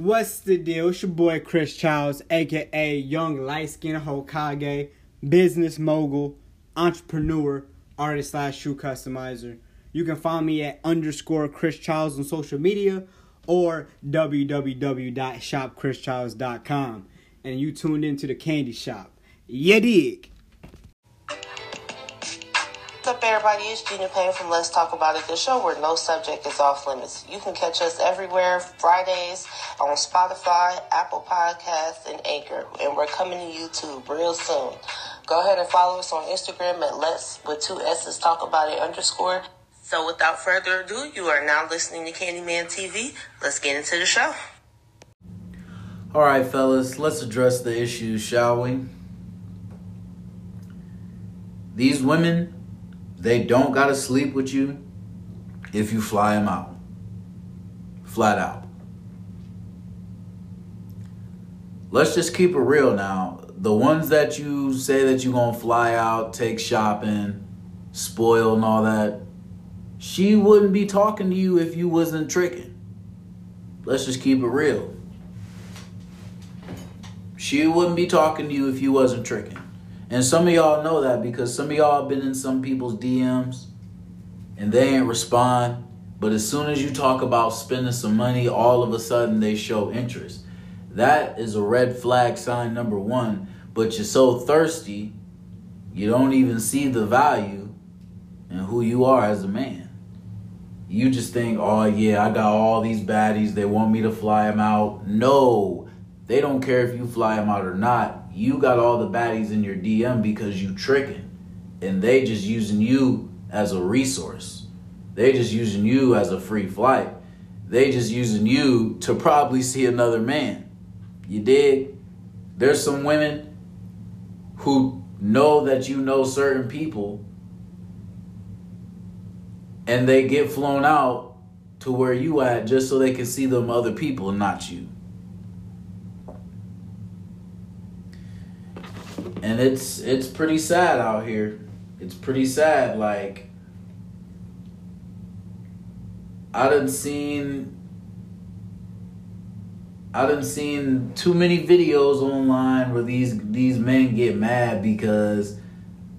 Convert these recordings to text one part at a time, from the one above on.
What's the deal? It's your boy Chris Childs, aka Young Light Skin Hokage, business mogul, entrepreneur, artist slash shoe customizer. You can find me at underscore Chris Childs on social media or www.shopchrischilds.com. And you tuned into the candy shop. Yeah, dig. What's up, everybody? It's Gina Payne from Let's Talk About It, the show where no subject is off limits. You can catch us everywhere Fridays on Spotify, Apple Podcasts, and Anchor. And we're coming to YouTube real soon. Go ahead and follow us on Instagram at Let's with two S's Talk About It underscore. So without further ado, you are now listening to Candyman TV. Let's get into the show. All right, fellas, let's address the issues, shall we? These women, they don't gotta sleep with you if you fly them out. Flat out. Let's just keep it real now. The ones that you say that you're gonna fly out, take shopping, spoil, and all that, she wouldn't be talking to you if you wasn't tricking. Let's just keep it real. She wouldn't be talking to you if you wasn't tricking. And some of y'all know that because some of y'all been in some people's DMs and they ain't respond. But as soon as you talk about spending some money, all of a sudden they show interest. That is a red flag sign number one. But you're so thirsty, you don't even see the value in who you are as a man. You just think, oh yeah, I got all these baddies. They want me to fly them out. No, they don't care if you fly them out or not. You got all the baddies in your DM because you tricking, and they just using you as a resource. They just using you as a free flight. They just using you to probably see another man. You dig? There's some women who know that you know certain people and they get flown out to where you at just so they can see them other people and not you. And it's it's pretty sad out here. It's pretty sad. Like I done seen I done seen too many videos online where these these men get mad because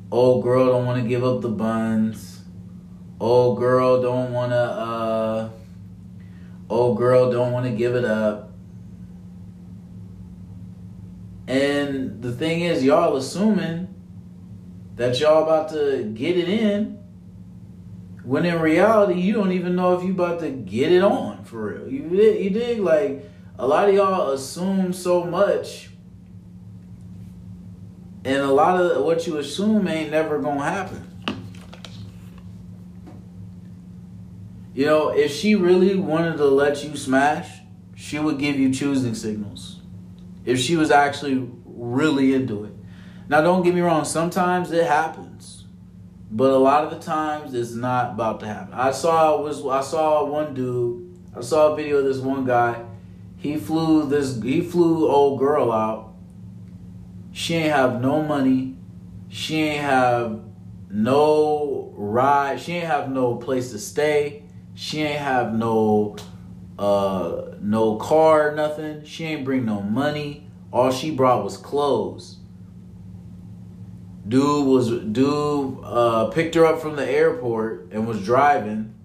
old girl don't want to give up the buns. Old girl don't want to uh old girl don't want to give it up. And the thing is y'all assuming that y'all about to get it in when in reality you don't even know if you about to get it on for real. You you dig like a lot of y'all assume so much and a lot of what you assume ain't never gonna happen. You know, if she really wanted to let you smash, she would give you choosing signals. If she was actually really into it. Now, don't get me wrong, sometimes it happens. But a lot of the times it's not about to happen. I saw was I saw one dude, I saw a video of this one guy. He flew this he flew old girl out. She ain't have no money. She ain't have no ride. She ain't have no place to stay. She ain't have no uh no car, nothing. She ain't bring no money. All she brought was clothes. Dude was dude uh picked her up from the airport and was driving.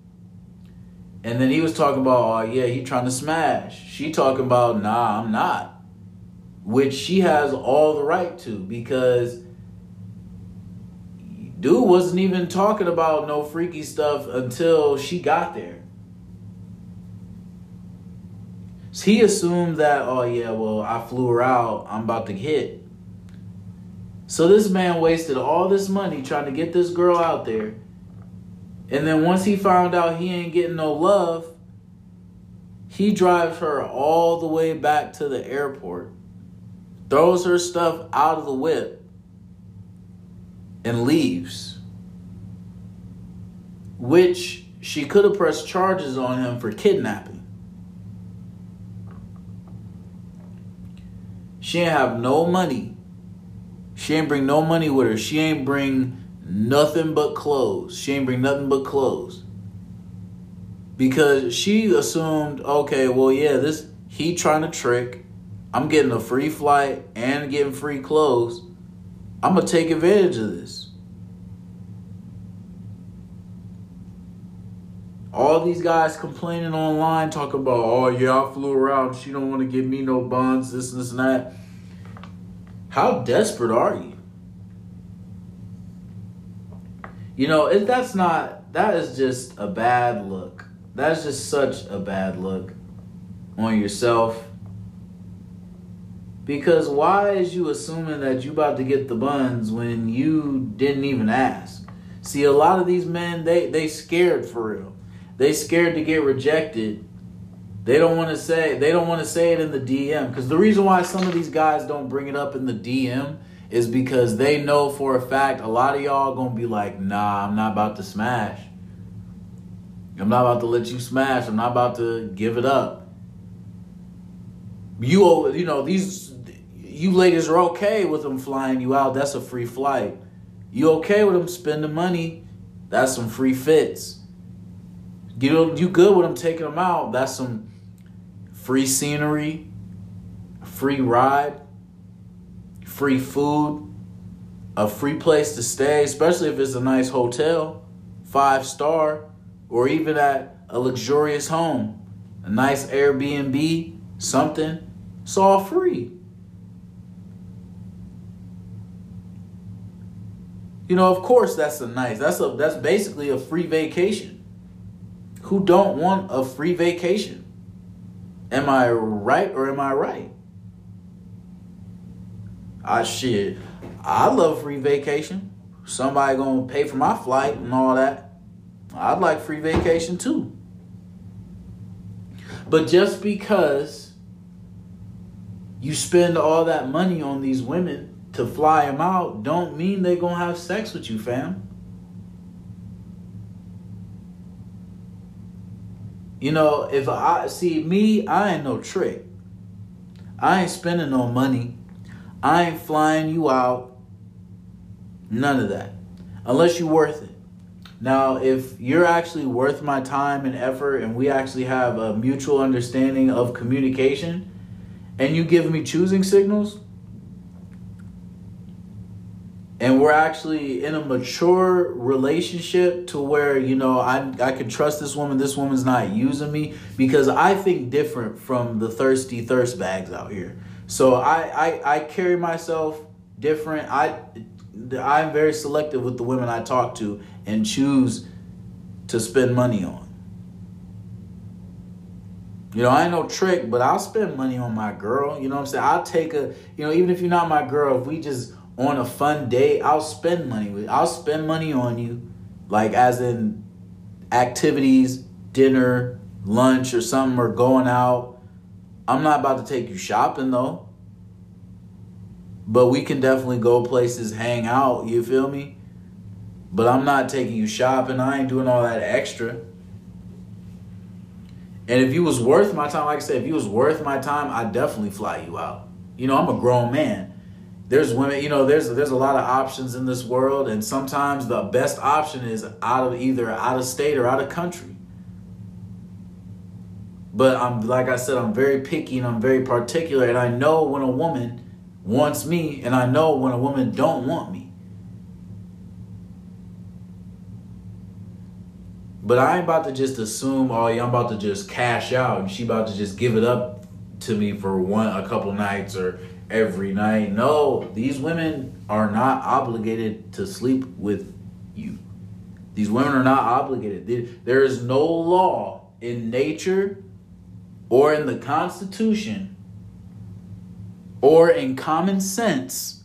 And then he was talking about, oh yeah, he trying to smash. She talking about, nah, I'm not. Which she has all the right to because dude wasn't even talking about no freaky stuff until she got there. So he assumed that, oh yeah, well, I flew her out, I'm about to hit. So this man wasted all this money trying to get this girl out there. And then once he found out he ain't getting no love, he drives her all the way back to the airport, throws her stuff out of the whip, and leaves. Which she could have pressed charges on him for kidnapping. She ain't have no money. She ain't bring no money with her. She ain't bring nothing but clothes. She ain't bring nothing but clothes. Because she assumed, okay, well, yeah, this he trying to trick. I'm getting a free flight and getting free clothes. I'm gonna take advantage of this. All these guys complaining online, talking about, oh yeah, I flew around. She don't want to give me no bonds, this, this, and that. How desperate are you? You know, if that's not that is just a bad look. That's just such a bad look on yourself. Because why is you assuming that you about to get the buns when you didn't even ask? See, a lot of these men, they they scared for real. They scared to get rejected. They don't want to say they don't want to say it in the DM because the reason why some of these guys don't bring it up in the DM is because they know for a fact a lot of y'all gonna be like, nah, I'm not about to smash. I'm not about to let you smash. I'm not about to give it up. You, you know, these you ladies are okay with them flying you out. That's a free flight. You okay with them spending money? That's some free fits. You know, you good with them taking them out? That's some free scenery, free ride free food, a free place to stay, especially if it's a nice hotel, five star, or even at a luxurious home, a nice Airbnb, something. It's all free. You know, of course that's a nice. That's a that's basically a free vacation. Who don't want a free vacation? Am I right or am I right? I shit. I love free vacation. Somebody gonna pay for my flight and all that. I'd like free vacation too. But just because you spend all that money on these women to fly them out, don't mean they gonna have sex with you, fam. You know, if I see me, I ain't no trick. I ain't spending no money I ain't flying you out. None of that. Unless you're worth it. Now, if you're actually worth my time and effort and we actually have a mutual understanding of communication and you give me choosing signals and we're actually in a mature relationship to where, you know, I I can trust this woman, this woman's not using me because I think different from the thirsty thirst bags out here. So I, I I carry myself different. I I'm very selective with the women I talk to and choose to spend money on. You know, I ain't no trick, but I'll spend money on my girl. You know what I'm saying? I'll take a, you know, even if you're not my girl, if we just on a fun day, I'll spend money with I'll spend money on you. Like as in activities, dinner, lunch or something, or going out I'm not about to take you shopping though. But we can definitely go places, hang out, you feel me? But I'm not taking you shopping. I ain't doing all that extra. And if you was worth my time, like I said, if you was worth my time, I'd definitely fly you out. You know, I'm a grown man. There's women, you know, there's there's a lot of options in this world, and sometimes the best option is out of either out of state or out of country. But I'm like I said, I'm very picky and I'm very particular, and I know when a woman wants me, and I know when a woman don't want me. But I ain't about to just assume, oh yeah, I'm about to just cash out, and she about to just give it up to me for one, a couple nights or every night. No, these women are not obligated to sleep with you. These women are not obligated. There is no law in nature or in the Constitution or in common sense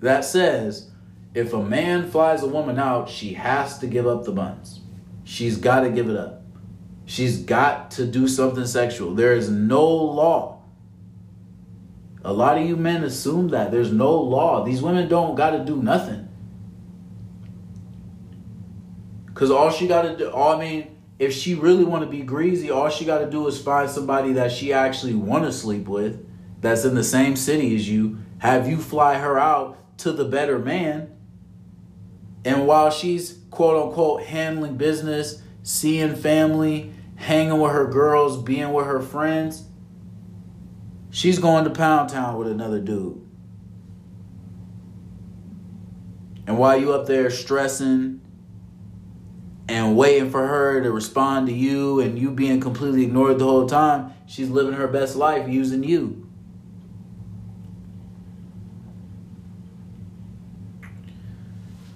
that says if a man flies a woman out, she has to give up the buns. She's got to give it up. She's got to do something sexual. There is no law. A lot of you men assume that there's no law. These women don't got to do nothing. Cuz all she got to do all I mean if she really want to be greasy, all she got to do is find somebody that she actually want to sleep with, that's in the same city as you, have you fly her out to the better man. And while she's quote unquote handling business, seeing family, hanging with her girls, being with her friends, She's going to Pound Town with another dude. And while you up there stressing and waiting for her to respond to you and you being completely ignored the whole time, she's living her best life using you.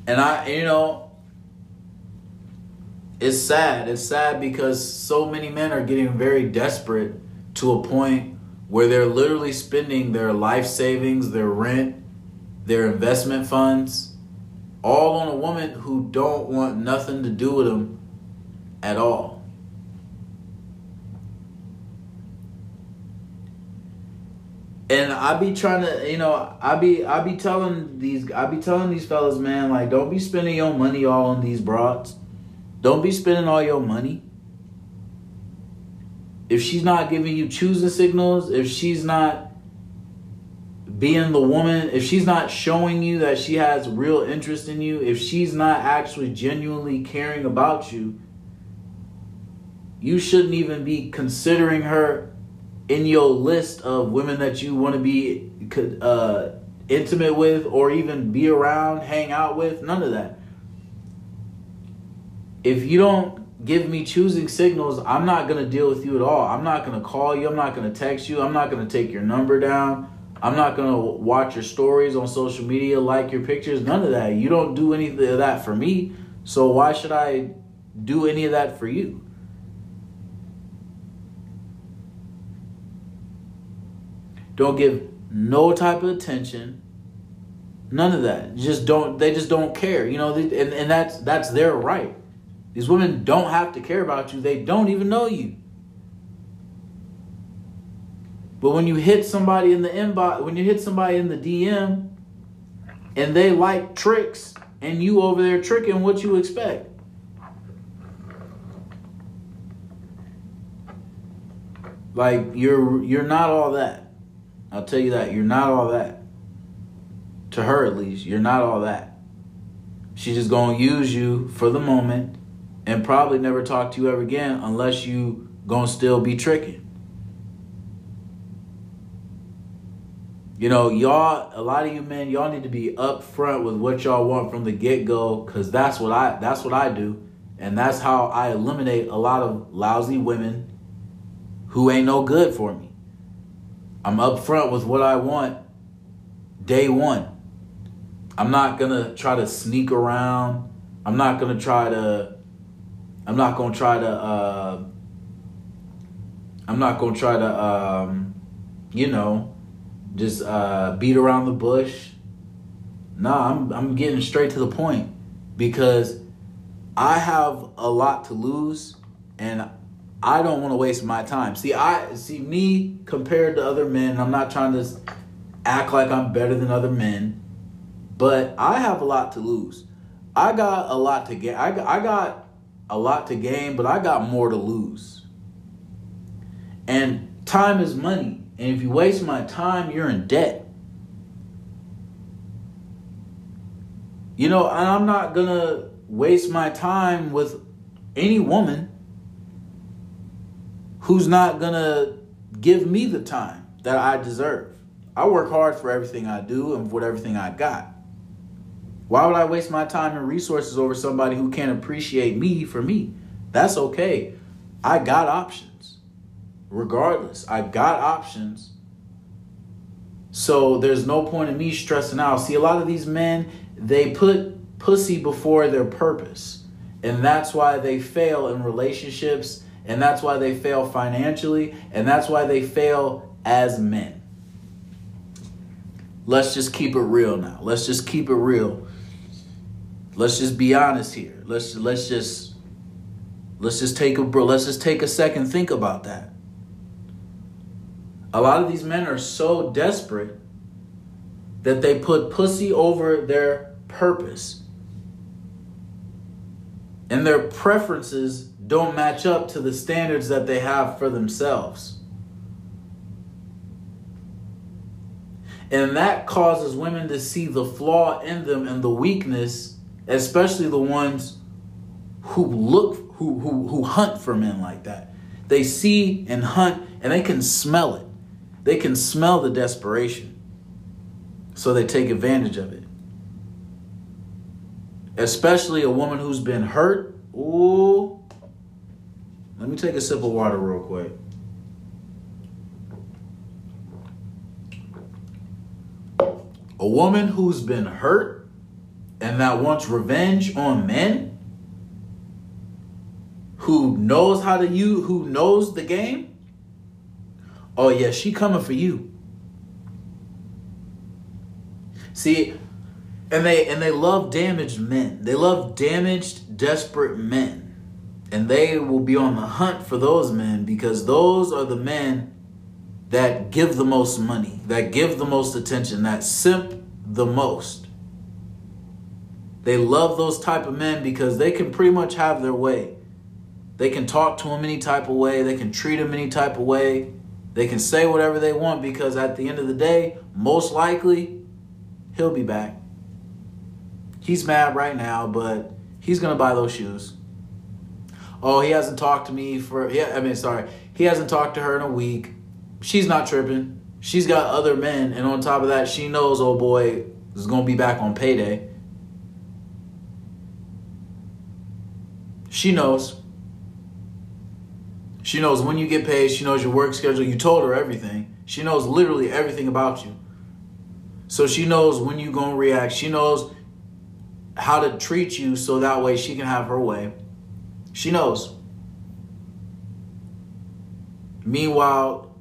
And I, you know, it's sad. It's sad because so many men are getting very desperate to a point where they're literally spending their life savings, their rent, their investment funds, all on a woman who don't want nothing to do with them at all. And I be trying to, you know, I be I be telling these I be telling these fellas, man, like don't be spending your money all on these broads. Don't be spending all your money. If she's not giving you choosing signals, if she's not being the woman, if she's not showing you that she has real interest in you, if she's not actually genuinely caring about you, you shouldn't even be considering her in your list of women that you want to be uh, intimate with or even be around, hang out with. None of that. If you don't give me choosing signals, I'm not going to deal with you at all. I'm not going to call you. I'm not going to text you. I'm not going to take your number down. I'm not going to watch your stories on social media, like your pictures. None of that. You don't do any of that for me. So why should I do any of that for you? Don't give no type of attention. None of that. Just don't. They just don't care. You know, and and that's that's their right. These women don't have to care about you. They don't even know you. But when you hit somebody in the inbox, when you hit somebody in the DM, and they like tricks, and you over there tricking, what you expect? Like you're you're not all that. I'll tell you that. You're not all that. To her, at least, you're not all that. She's just going to use you for the moment and probably never talk to you ever again unless you to still be tricking. You know, y'all, a lot of you men, y'all need to be upfront with what y'all want from the get go, cause that's what I that's what I do, and that's how I eliminate a lot of lousy women who ain't no good for me. I'm upfront with what I want day one. I'm not gonna try to sneak around. I'm not gonna try to. I'm not gonna try to. Uh, I'm not gonna try to. Um, you know, just uh, beat around the bush. Nah, I'm I'm getting straight to the point because I have a lot to lose, and I don't want to waste my time. See, I see me compared to other men. I'm not trying to act like I'm better than other men, but I have a lot to lose. I got a lot to get. I got, I got a lot to gain, but I got more to lose. And time is money. And if you waste my time, you're in debt. You know, I'm not going to waste my time with any woman who's not gonna give me the time that I deserve. I work hard for everything I do and for everything I got. Why would I waste my time and resources over somebody who can't appreciate me for me? That's okay. I got options. Regardless, I got options. So there's no point in me stressing out. See, a lot of these men, they put pussy before their purpose. And that's why they fail in relationships and that's why they fail financially, and that's why they fail as men. Let's just keep it real now. Let's just keep it real. Let's just be honest here. Let's let's just let's just take a. Let's just take a second think about that. A lot of these men are so desperate that they put pussy over their purpose. And their preferences don't match up to the standards that they have for themselves. And that causes women to see the flaw in them and the weakness, especially the ones who look who who who hunt for men like that. They see and hunt and they can smell it. they can smell the desperation. So they take advantage of it. Especially a woman who's been hurt. Ooh. Let me take a sip of water real quick. A woman who's been hurt that wants revenge on men who knows how to you who knows the game oh yeah she coming for you. See and they and they love damaged men. They love damaged desperate men. And they will be on the hunt for those men because those are the men that give the most money that give the most attention that simp the most they love those type of men because they can pretty much have their way they can talk to him any type of way. They can treat him any type of way. They can say whatever they want because at the end of the day, most likely, he'll be back. He's mad right now, but he's gonna buy those shoes. Oh, he hasn't talked to me for yeah, I mean sorry. He hasn't talked to her in a week. She's not tripping. She's got other men, and on top of that, she knows oh boy is gonna be back on payday. She knows. She knows when you get paid. She knows your work schedule. You told her everything. She knows literally everything about you. So she knows when you're going to react. She knows how to treat you so that way she can have her way. She knows. Meanwhile,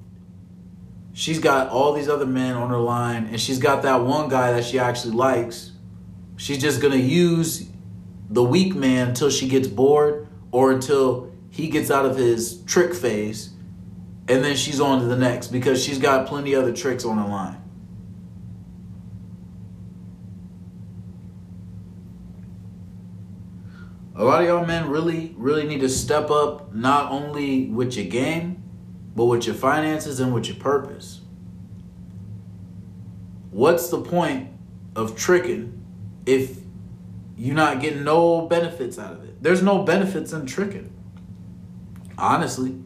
she's got all these other men on her line and she's got that one guy that she actually likes. She's just going to use the weak man until she gets bored or until he gets out of his trick phase, and then she's on to the next because she's got plenty other tricks on the line. A lot of y'all men really, really need to step up not only with your game, but with your finances and with your purpose. What's the point of tricking if you're not getting no benefits out of it? There's no benefits in tricking. Honestly.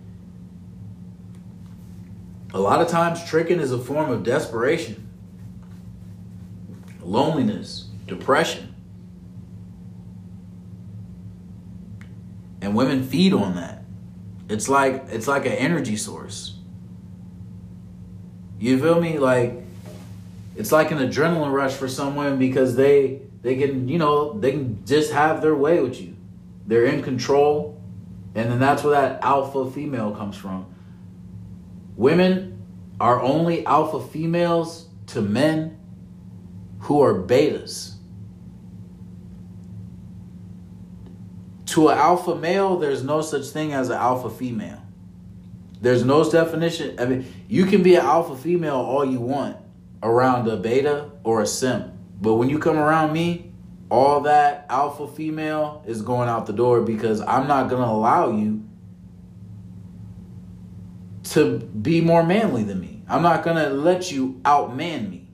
A lot of times, tricking is a form of desperation, loneliness, depression. And women feed on that. It's like it's like an energy source. You feel me? Like it's like an adrenaline rush for some women because they they can, you know, they can just have their way with you. They're in control. And then that's where that alpha female comes from. Women are only alpha females to men who are betas. To an alpha male, there's no such thing as an alpha female. There's no definition. I mean, you can be an alpha female all you want around a beta or a simp. But when you come around me, all that alpha female is going out the door because I'm not going to allow you to be more manly than me. I'm not going to let you outman me.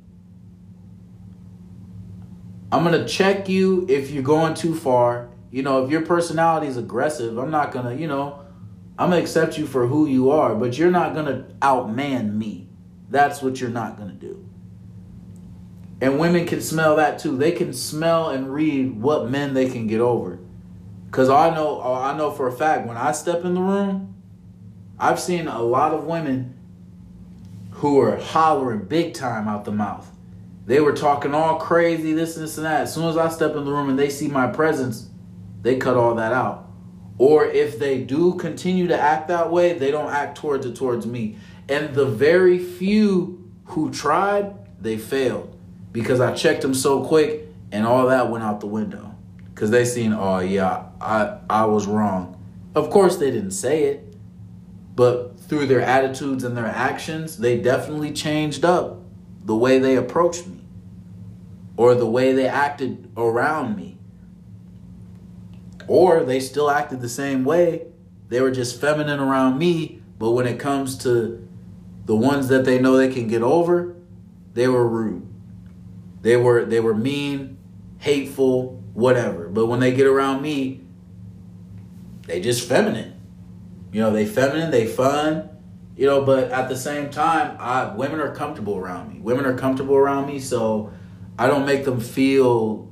I'm going to check you if you're going too far. You know, if your personality is aggressive, I'm not going to, you know, I'm going to accept you for who you are, but you're not going to outman me. That's what you're not going to do. And women can smell that too. They can smell and read what men they can get over. Cause I know I know for a fact when I step in the room, I've seen a lot of women who are hollering big time out the mouth. They were talking all crazy, this, this, and that. As soon as I step in the room and they see my presence, they cut all that out. Or if they do continue to act that way, they don't act towards it towards me. And the very few who tried, they failed because I checked them so quick and all that went out the window. Cause they seen, oh yeah, I I was wrong. Of course they didn't say it, but through their attitudes and their actions, they definitely changed up the way they approached me or the way they acted around me. Or they still acted the same way. They were just feminine around me, but when it comes to the ones that they know they can get over, they were rude. They were they were mean, hateful, whatever. But when they get around me, they just feminine. You know, they feminine, they fun. You know, but at the same time, I women are comfortable around me. Women are comfortable around me, so I don't make them feel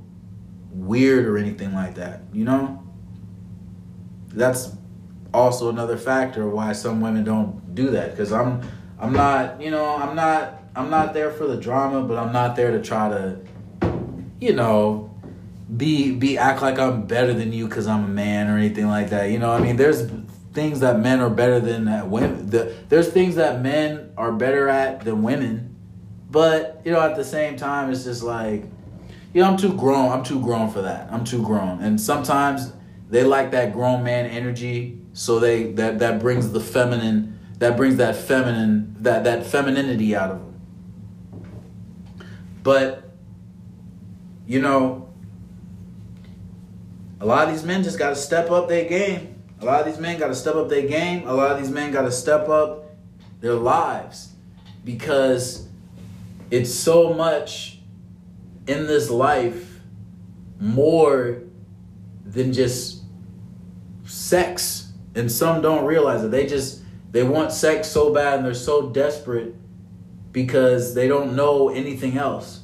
weird or anything like that. You know, that's also another factor why some women don't do that because I'm I'm not you know I'm not I'm not there for the drama, but I'm not there to try to you know be be act like I'm better than you because I'm a man or anything like that. You know, I mean, there's things that men are better than that women. The, there's things that men are better at than women, but you know, at the same time, it's just like, you know, I'm too grown. I'm too grown for that. I'm too grown, and sometimes they like that grown man energy, so they that that brings the feminine, that brings that feminine, that that femininity out of them. But you know a lot of these men just got to step up their game. A lot of these men got to step up their game. A lot of these men got to step up their lives because it's so much in this life more than just sex. And some don't realize it. They just they want sex so bad and they're so desperate because they don't know anything else.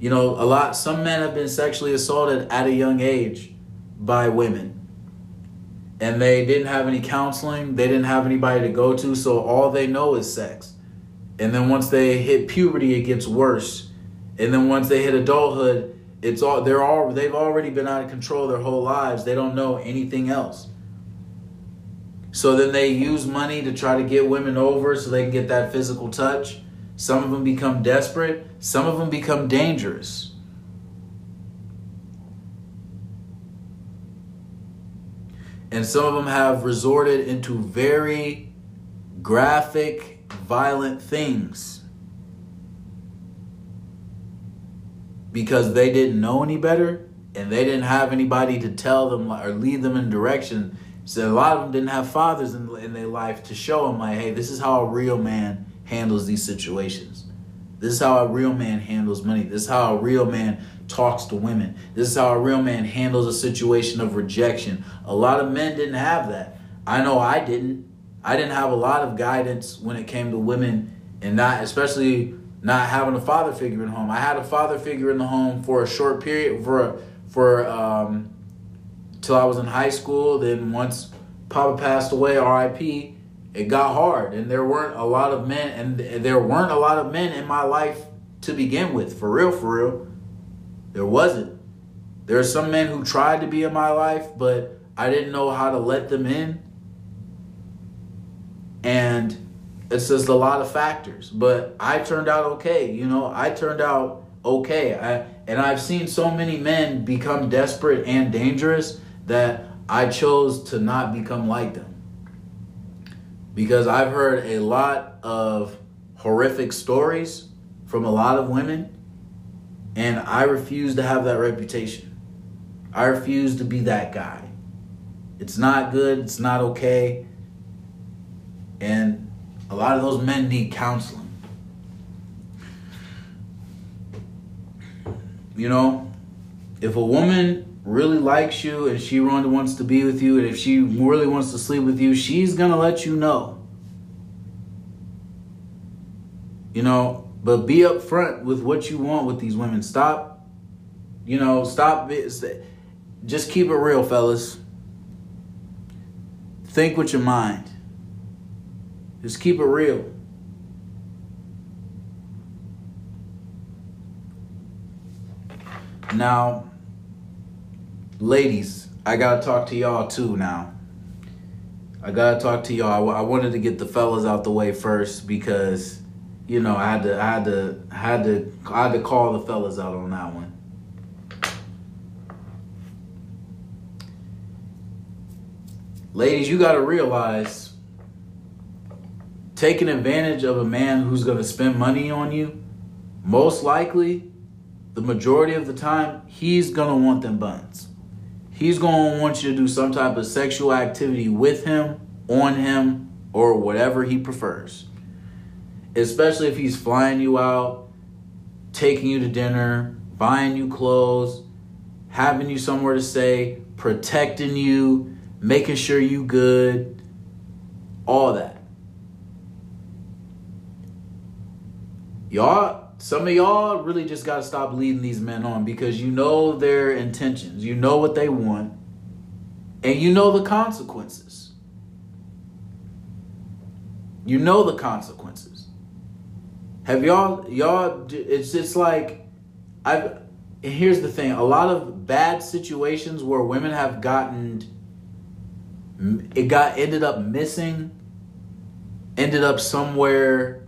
You know, a lot some men have been sexually assaulted at a young age by women. And they didn't have any counseling, they didn't have anybody to go to, so all they know is sex. And then once they hit puberty, it gets worse. And then once they hit adulthood, it's all they're all they've already been out of control their whole lives. They don't know anything else. So then they use money to try to get women over so they can get that physical touch. Some of them become desperate, some of them become dangerous. and some of them have resorted into very graphic, violent things because they didn't know any better and they didn't have anybody to tell them or lead them in direction. So a lot of them didn't have fathers in, in their life to show them like, hey, this is how a real man handles these situations. This is how a real man handles money. This is how a real man talks to women. This is how a real man handles a situation of rejection. A lot of men didn't have that. I know I didn't. I didn't have a lot of guidance when it came to women and not especially not having a father figure in the home. I had a father figure in the home for a short period for for um till I was in high school. Then once Papa passed away, RIP, it got hard and there weren't a lot of men and there weren't a lot of men in my life to begin with, for real, for real. There wasn't. There are some men who tried to be in my life, but I didn't know how to let them in. And it's just a lot of factors. But I turned out okay. You know, I turned out okay. I, and I've seen so many men become desperate and dangerous that I chose to not become like them. Because I've heard a lot of horrific stories from a lot of women and I refuse to have that reputation. I refuse to be that guy. It's not good, it's not okay. And a lot of those men need counseling. You know, if a woman really likes you and she really wants to be with you and if she really wants to sleep with you, she's going to let you know. You know, but be upfront with what you want with these women. Stop, you know, stop. Just keep it real, fellas. Think with your mind. Just keep it real. Now, ladies, I gotta talk to y'all too now. I gotta talk to y'all. I, I wanted to get the fellas out the way first because you know, I had to, I had to, I had to, I had to call the fellas out on that one. Ladies, you got to realize taking advantage of a man who's to spend money on you, most likely, the majority of the time, he's to want them buns he's going to want you to do some type of sexual activity with him, on him, or whatever he prefers. Especially if he's flying you out, taking you to dinner, buying you clothes, having you somewhere to stay, protecting you, making sure you good, all that. Y'all some of y'all really just got to stop leading these men on because you know their intentions, you know what they want, and you know the consequences. You know the consequences. Have y'all, y'all, it's just like, I've, here's the thing a lot of bad situations where women have gotten, it got, ended up missing, ended up somewhere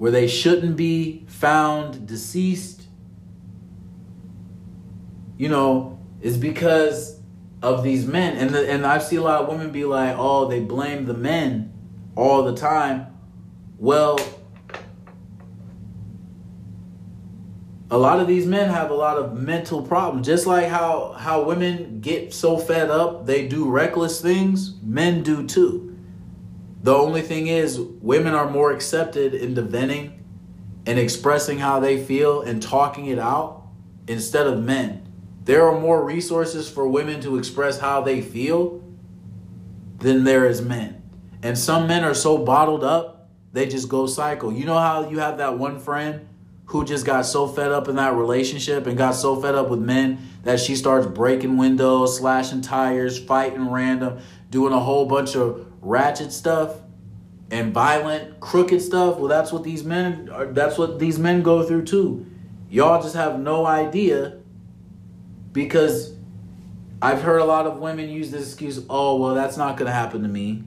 where they shouldn't be found deceased, you know, is because of these men. And the, and I see a lot of women be like, "Oh, they blame the men all the time." Well, a lot of these men have a lot of mental problems. Just like how how women get so fed up, they do reckless things, men do too. The only thing is, women are more accepted into venting and expressing how they feel and talking it out instead of men. There are more resources for women to express how they feel than there is men. And some men are so bottled up, they just go cycle. You know how you have that one friend who just got so fed up in that relationship and got so fed up with men that she starts breaking windows, slashing tires, fighting random, doing a whole bunch of ratchet stuff and violent, crooked stuff, well, that's what these men are. That's what these men go through too. Y'all just have no idea because I've heard a lot of women use this excuse. Oh, well, that's not going to happen to me.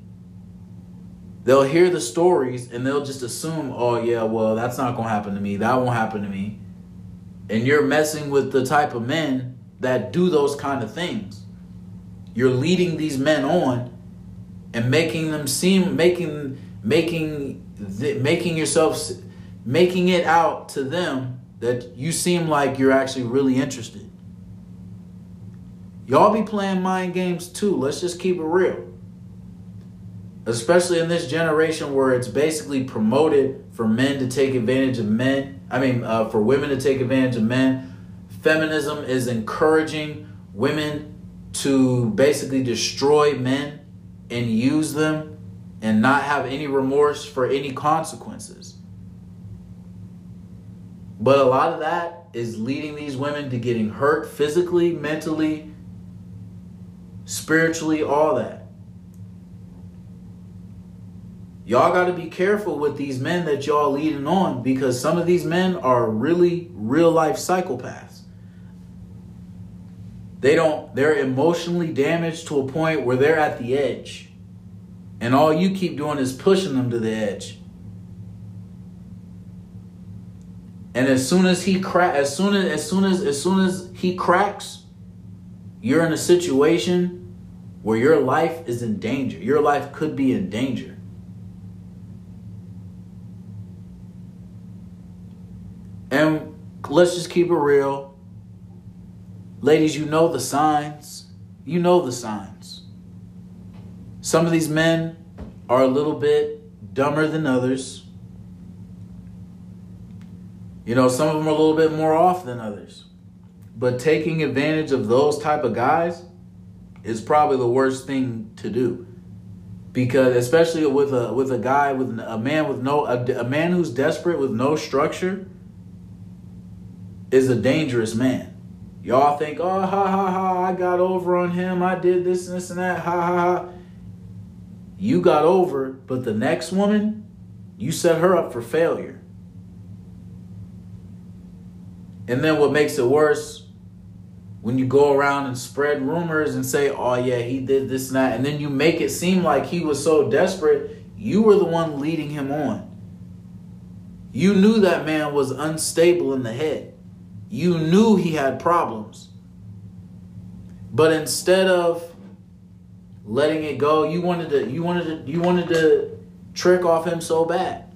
They'll hear the stories and they'll just assume, oh, yeah, well, that's not going to happen to me. That won't happen to me. And you're messing with the type of men that do those kind of things. You're leading these men on and making them seem making making the, making yourself making it out to them that you seem like you're actually really interested. Y'all be playing mind games too. Let's just keep it real. Especially in this generation where it's basically promoted for men to take advantage of men. I mean, uh, for women to take advantage of men. Feminism is encouraging women to basically destroy men and use them and not have any remorse for any consequences. But a lot of that is leading these women to getting hurt physically, mentally, spiritually, all that. Y'all got to be careful with these men that y'all leading on because some of these men are really real life psychopaths. They don't, they're emotionally damaged to a point where they're at the edge. And all you keep doing is pushing them to the edge. And as soon as he crack as soon as as soon as as soon as he cracks, you're in a situation where your life is in danger. Your life could be in danger. And let's just keep it real. Ladies, you know the signs. You know the signs. Some of these men are a little bit dumber than others. You know, some of them are a little bit more off than others. But taking advantage of those type of guys is probably the worst thing to do. Because especially with a with a guy with a man with no a, a man who's desperate with no structure is a dangerous man. Y'all think, oh, ha ha ha, I got over on him. I did this and this and that. Ha ha ha. You got over, but the next woman, you set her up for failure. And then what makes it worse, when you go around and spread rumors and say, oh, yeah, he did this and that, and then you make it seem like he was so desperate, you were the one leading him on. You knew that man was unstable in the head. You knew he had problems. But instead of letting it go, you wanted to you wanted to you wanted to trick off him so bad.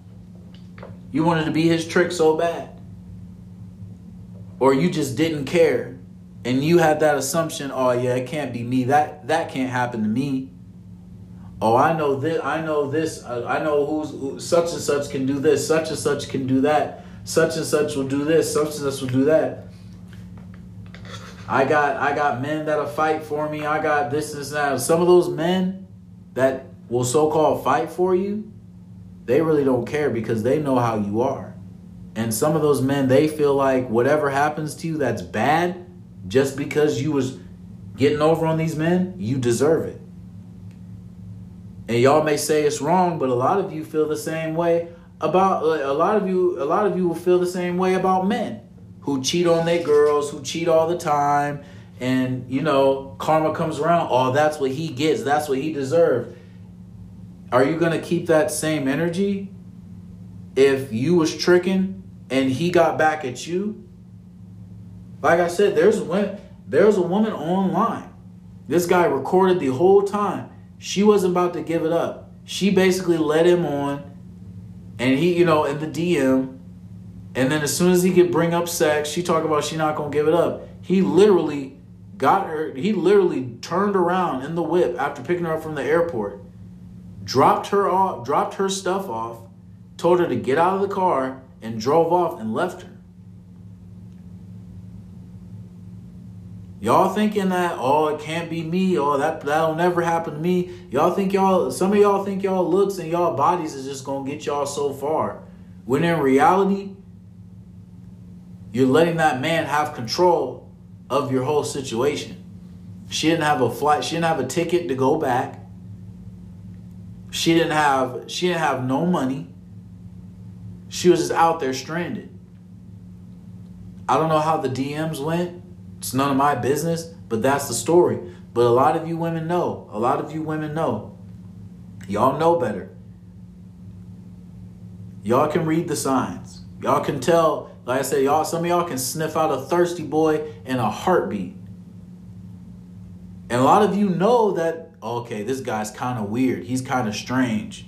You wanted to be his trick so bad. Or you just didn't care. And you had that assumption, oh yeah, it can't be me. That that can't happen to me. Oh, I know this. I know this. Uh, I know who's who, such and such can do this. Such and such can do that such and such will do this, such and such will do that. I got I got men that'll fight for me. I got this and that. Some of those men that will so called fight for you, they really don't care because they know how you are. And some of those men, they feel like whatever happens to you that's bad, just because you was getting over on these men, you deserve it. And y'all may say it's wrong, but a lot of you feel the same way about a lot of you a lot of you will feel the same way about men who cheat on their girls, who cheat all the time, and you know, karma comes around, oh, that's what he gets, that's what he deserves. Are you going to keep that same energy if you was tricking and he got back at you? Like I said, there's when there's a woman online. This guy recorded the whole time. She wasn't about to give it up. She basically led him on and he, you know, in the DM and then as soon as he could bring up sex, she talked about she not to give it up. He literally got her he literally turned around in the whip after picking her up from the airport dropped her off, dropped her stuff off, told her to get out of the car, and drove off and left her. Y'all thinking that, oh, it can't be me, oh, that that'll never happen to me. Y'all think y'all, some of y'all think y'all looks and y'all bodies is just gonna get y'all so far. When in reality, you're letting that man have control of your whole situation. She didn't have a flight, she didn't have a ticket to go back. She didn't have she didn't have no money. She was just out there stranded. I don't know how the DMs went. It's none of my business, but that's the story. But a lot of you women know. A lot of you women know. Y'all know better. Y'all can read the signs. Y'all can tell, like I said, y'all some of y'all can sniff out a thirsty boy in a heartbeat. And a lot of you know that okay, this guy's kind of weird. He's kind of strange.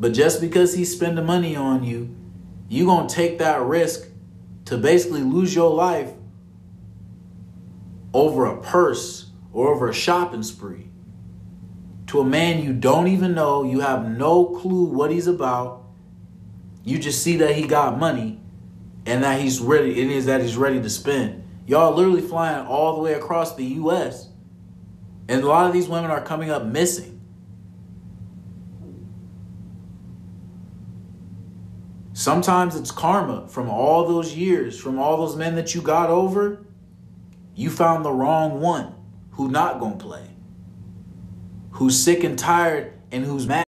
But just because he's spending money on you, you going to take that risk to basically lose your life over a purse or over a shopping spree to a man you don't even know, you have no clue what he's about. You just see that he got money and that he's ready, it is that he's ready to spend. Y'all literally flying all the way across the US and a lot of these women are coming up missing. Sometimes it's karma from all those years, from all those men that you got over. You found the wrong one who not to play. Who's sick and tired and who's mad.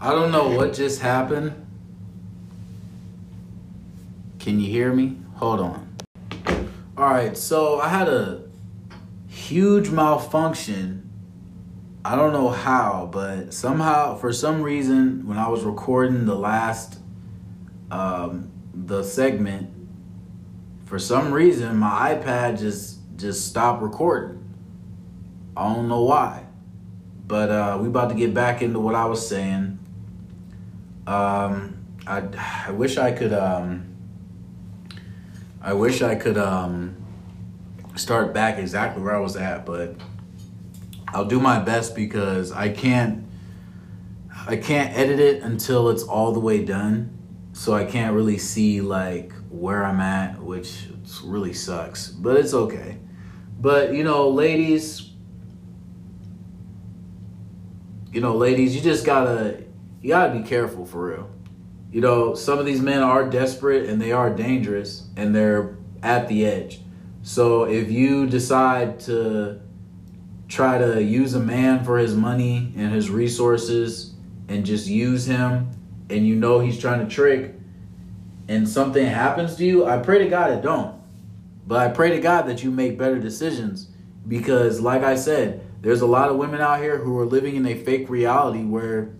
I don't know what just happened. Can you hear me? Hold on. All right, so I had a huge malfunction. I don't know how, but somehow, for some reason, when I was recording the last, um, the segment, for some reason, my iPad just just stopped recording. I don't know why, but uh, we about to get back into what I was saying. Um, I I wish I could um. I wish I could um start back exactly where I was at, but I'll do my best because I can't I can't edit it until it's all the way done. So I can't really see like where I'm at, which really sucks, but it's okay. But you know, ladies, you know, ladies, you just gotta you gotta be careful for real. You know, some of these men are desperate and they are dangerous and they're at the edge. So if you decide to try to use a man for his money and his resources and just use him and you know he's trying to trick and something happens to you, I pray to God it don't. But I pray to God that you make better decisions because like I said, there's a lot of women out here who are living in a fake reality where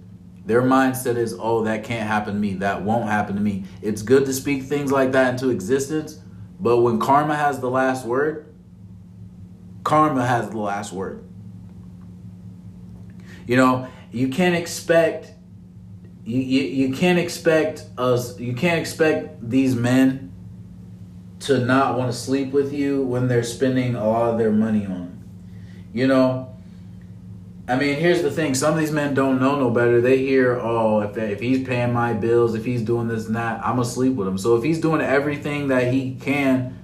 their mindset is, "Oh, that can't happen to me. That won't happen to me." It's good to speak things like that into existence, but when karma has the last word, karma has the last word. You know, you can't expect you, you, you can't expect us you can't expect these men to not want to sleep with you when they're spending a lot of their money on. You know, I mean, here's the thing. Some of these men don't know no better. They hear, oh, if, if he's paying my bills, if he's doing this and that, I'm going to sleep with him. So if he's doing everything that he can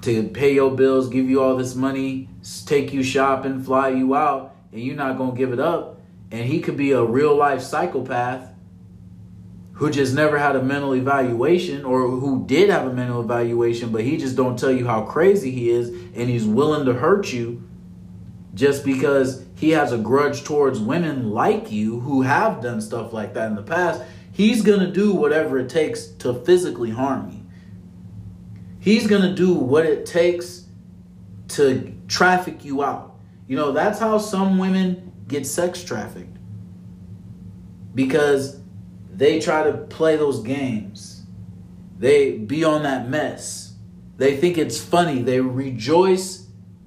to pay your bills, give you all this money, take you shopping, fly you out, and you're not going to give it up, and he could be a real life psychopath who just never had a mental evaluation or who did have a mental evaluation but he just don't tell you how crazy he is and he's willing to hurt you just because he has a grudge towards women like you who have done stuff like that in the past, he's going to do whatever it takes to physically harm you. He's going to do what it takes to traffic you out. You know, that's how some women get sex trafficked. Because they try to play those games. They be on that mess. They think it's funny. They rejoice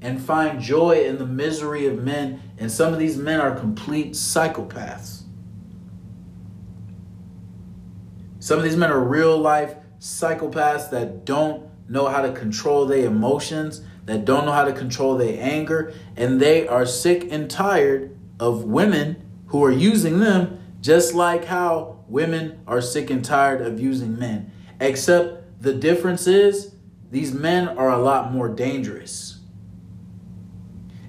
and find joy in the misery of men. And some of these men are complete psychopaths. Some of these men are real life psychopaths that don't know how to control their emotions, that don't know how to control their anger, and they are sick and tired of women who are using them, just like how women are sick and tired of using men. Except the difference is these men are a lot more dangerous.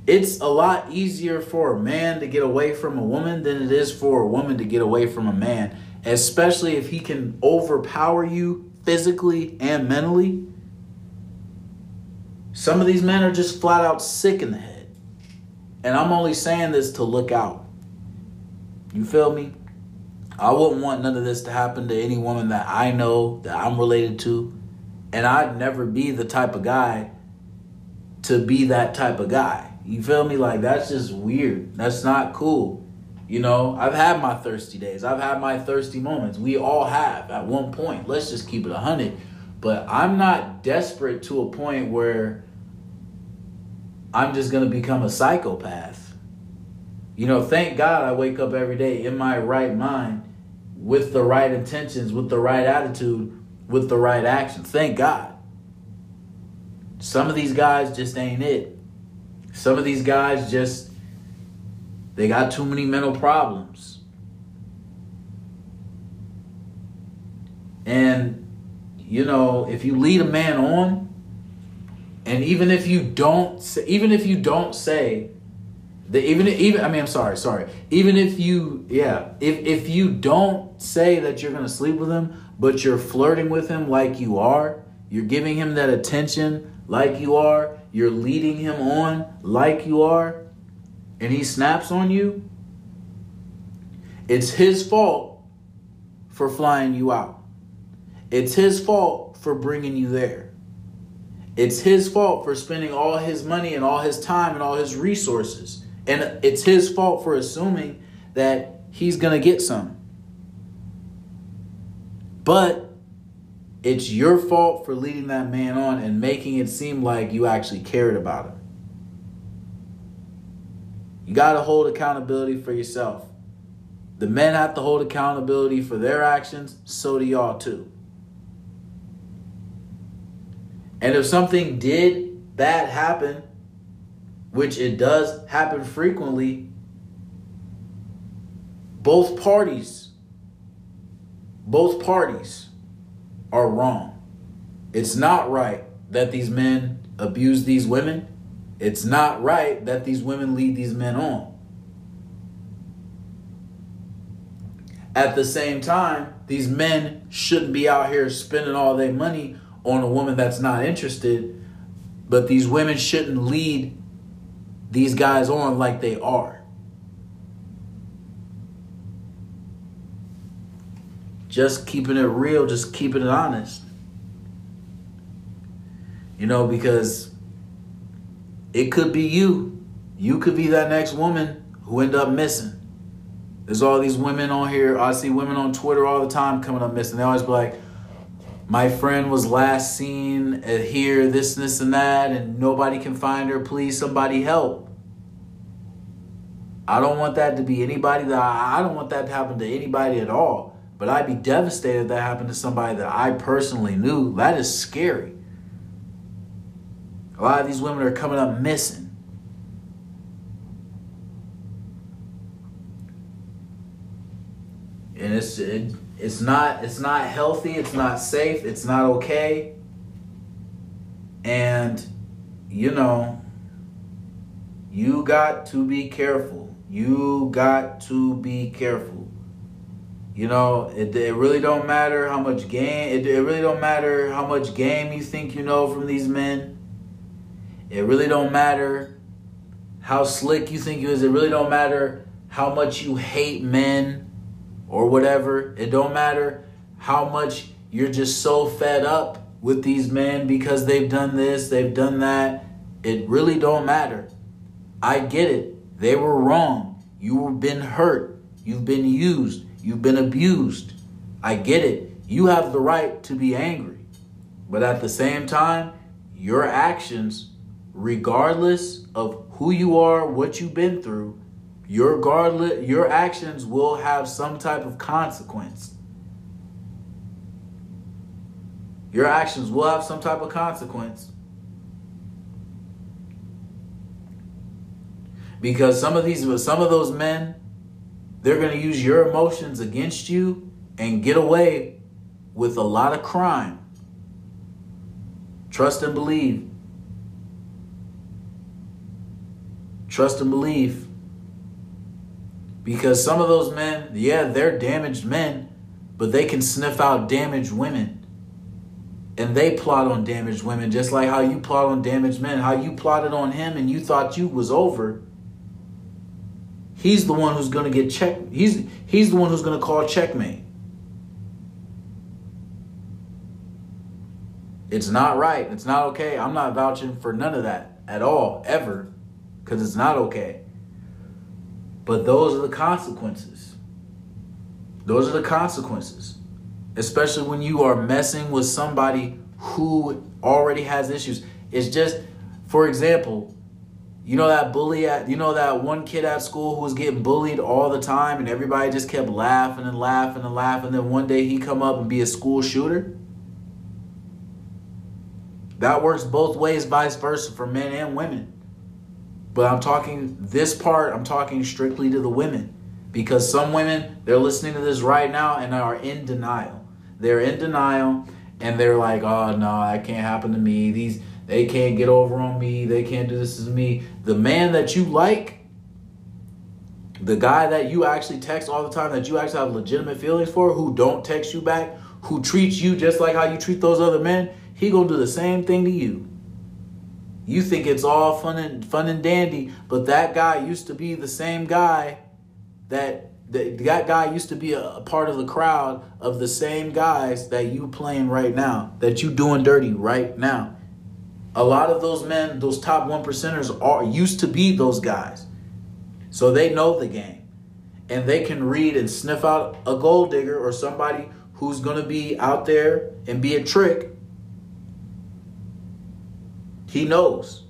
It's a lot easier for a man to get away from a woman than it is for a woman to get away from a man, especially if he can overpower you physically and mentally. Some of these men are just flat out sick in the head. And I'm only saying this to look out. You feel me? I wouldn't want none of this to happen to any woman that I know, that I'm related to. And I'd never be the type of guy to be that type of guy. You feel me? Like that's just weird. That's not cool. You know, I've had my thirsty days. I've had my thirsty moments. We all have at one point. Let's just keep it a hundred. But I'm not desperate to a point where I'm just gonna become a psychopath. You know, thank God I wake up every day in my right mind with the right intentions, with the right attitude, with the right action. Thank God. Some of these guys just ain't it. Some of these guys just they got too many mental problems. And you know, if you lead a man on and even if you don't say, even if you don't say that even even I mean I'm sorry, sorry. Even if you yeah, if if you don't say that you're going to sleep with him, but you're flirting with him like you are, you're giving him that attention like you are, you're leading him on like you are, and he snaps on you, It's his fault for flying you out. It's his fault for bringing you there. It's his fault for spending all his money and all his time and all his resources. And it's his fault for assuming that he's going to get some. But it's your fault for leading that man on and making it seem like you actually cared about him. You got to hold accountability for yourself. The men have to hold accountability for their actions, so do y'all too. And if something did bad happen, which it does happen frequently, both parties, both parties are wrong. It's not right that these men abuse these women. It's not right that these women lead these men on. At the same time, these men shouldn't be out here spending all their money on a woman that's not interested, but these women shouldn't lead these guys on like they are. Just keeping it real, just keeping it honest. You know, because it could be you. You could be that next woman who end up missing. There's all these women on here. I see women on Twitter all the time coming up missing. They always be like, my friend was last seen here, this, this, and that, and nobody can find her. Please, somebody help. I don't want that to be anybody that I don't want that to happen to anybody at all. But I'd be devastated if that happened to somebody that I personally knew. That is scary. A lot of these women are coming up missing. And it's it, it's not it's not healthy, it's not safe, it's not okay. And you know, you got to be careful. You got to be careful. You know, it, it really don't matter how much game it, it really don't matter how much game you think you know from these men. It really don't matter how slick you think you is. It really don't matter how much you hate men or whatever. It don't matter how much you're just so fed up with these men because they've done this, they've done that. It really don't matter. I get it. They were wrong. You've been hurt. You've been used. You've been abused. I get it. You have the right to be angry. But at the same time, your actions, regardless of who you are, what you've been through, your your actions will have some type of consequence. Your actions will have some type of consequence. Because some of these some of those men they're going to use your emotions against you and get away with a lot of crime. Trust and believe. Trust and believe. Because some of those men, yeah, they're damaged men, but they can sniff out damaged women. And they plot on damaged women, just like how you plot on damaged men. How you plotted on him and you thought you was over. He's the one who's gonna get check. He's he's the one who's gonna call checkmate. It's not right. It's not okay. I'm not vouching for none of that at all, ever. Because it's not okay. But those are the consequences. Those are the consequences. Especially when you are messing with somebody who already has issues. It's just, for example, you know that bully at, you know that one kid at school who was getting bullied all the time and everybody just kept laughing and laughing and laughing. And then one day he come up and be a school shooter. That works both ways, vice versa for men and women. But I'm talking this part, I'm talking strictly to the women. Because some women, they're listening to this right now and are in denial. They're in denial and they're like, oh no, that can't happen to me. These they can't get over on me. They can't do this to me. The man that you like, the guy that you actually text all the time, that you actually have legitimate feelings for, who don't text you back, who treats you just like how you treat those other men, he gonna do the same thing to you. You think it's all fun and fun and dandy, but that guy used to be the same guy that that that guy used to be a, a, part of the crowd of the same guys that you playing right now, that you doing dirty right now. A lot of those men, those top one percenters, are used to be those guys, so they know the game, and they can read and sniff out a gold digger or somebody who's gonna be out there and be a trick. He knows,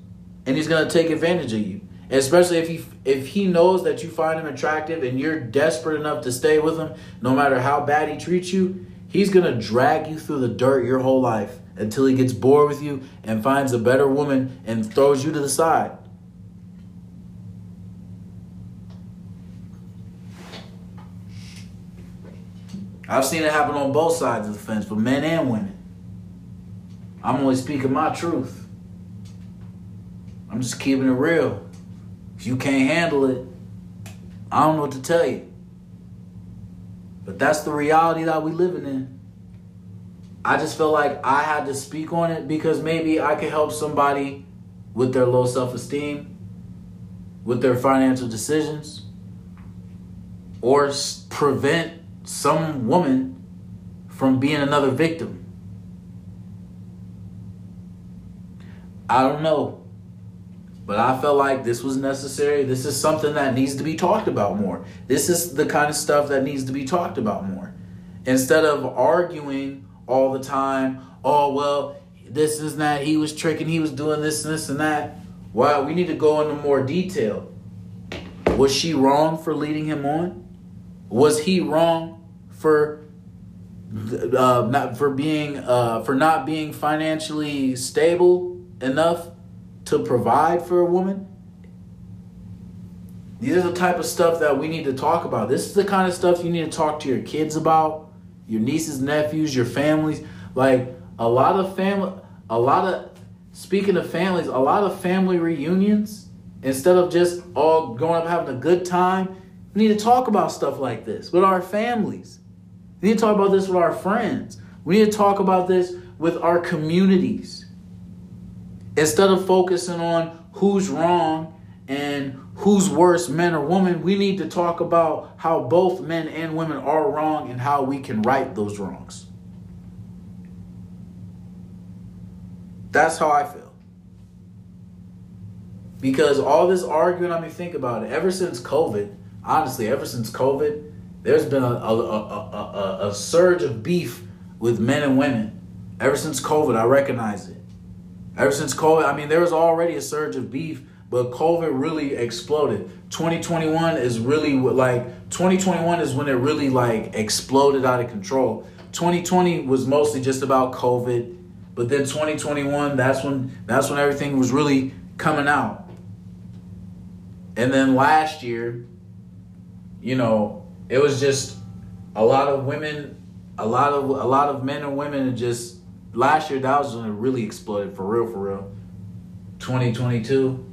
and he's gonna take advantage of you. Especially if he if he knows that you find him attractive and you're desperate enough to stay with him no matter how bad he treats you he's going to drag you through the dirt your whole life until he gets bored with you and finds a better woman and throws you to the side I've seen it happen on both sides of the fence for men and women. I'm only speaking my truth. I'm just keeping it real. If you can't handle it, I don't know what to tell you. But that's the reality that we living in. I just feel like I had to speak on it because maybe I could help somebody with their low self-esteem, with their financial decisions, or prevent some woman from being another victim. I don't know. But I felt like this was necessary. This is something that needs to be talked about more. This is the kind of stuff that needs to be talked about more. Instead of arguing all the time, oh, well, this is that, he was tricking, he was doing this and this and that. Wow, we need to go into more detail. Was she wrong for leading him on? Was he wrong for uh, not for being uh, for not being financially stable enough to provide for a woman. These are the type of stuff that we need to talk about. This is the kind of stuff you need to talk to your kids about, your nieces, nephews, your families. Like a lot of family, a lot of speaking of families, a lot of family reunions, instead of just all going up having a good time, we need to talk about stuff like this with our families. We need to talk about this with our friends. We need to talk about this with our communities. Instead of focusing on who's wrong and who's worse, men or women, we need to talk about how both men and women are wrong and how we can right those wrongs. That's how I feel. Because all this arguing, I mean, think about it. Ever since COVID, honestly, ever since COVID, there's been a, a, a, a, a surge of beef with men and women. Ever since COVID, I recognize it. Ever since COVID, I mean, there was already a surge of beef, but COVID really exploded. 2021 is really like 2021 is when it really like exploded out of control. 2020 was mostly just about COVID, but then 2021 that's when that's when everything was really coming out. And then last year, you know, it was just a lot of women, a lot of a lot of men and women just last year that was when it really exploded for real, for real. 2022.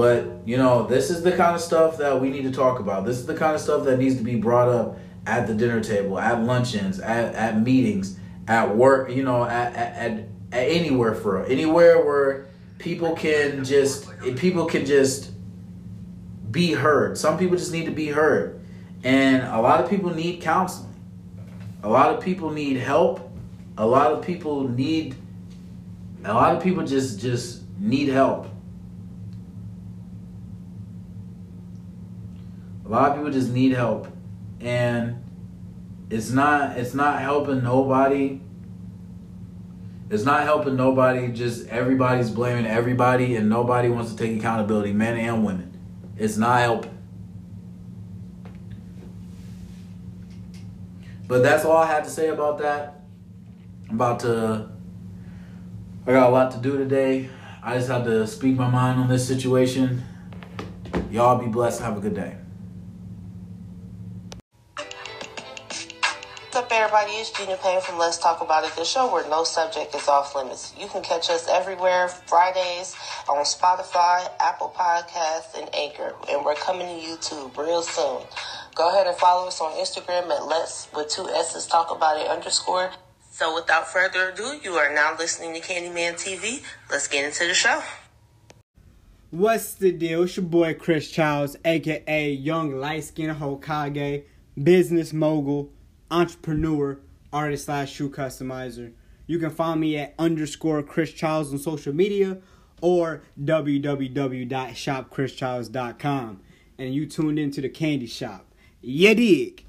But, you know, this is the kind of stuff that we need to talk about. This is the kind of stuff that needs to be brought up at the dinner table, at luncheons, at, at meetings, at work, you know, at, at, at, anywhere for anywhere where people can just people can just be heard. Some people just need to be heard. And a lot of people need counseling. A lot of people need help. A lot of people need a lot of people just just need help. A lot of people just need help. And it's not it's not helping nobody. It's not helping nobody, just everybody's blaming everybody and nobody wants to take accountability, men and women. It's not helping. But that's all I had to say about that. I'm about to. I got a lot to do today. I just had to speak my mind on this situation. Y'all be blessed. Have a good day. Up, everybody? It's Gina Payne from Let's Talk About It, the show where no subject is off limits. You can catch us everywhere Fridays on Spotify, Apple Podcasts, and Anchor. And we're coming to YouTube real soon. Go ahead and follow us on Instagram at Let's with two S's Talk About It underscore. So without further ado, you are now listening to Candyman TV. Let's get into the show. What's the deal? It's your boy Chris Childs, aka Young Light Skin Hokage, business mogul, entrepreneur, artist slash shoe customizer. You can find me at underscore Chris Childs on social media or www.shopchrischilds.com. And you tuned into the candy shop. Yeah, dig.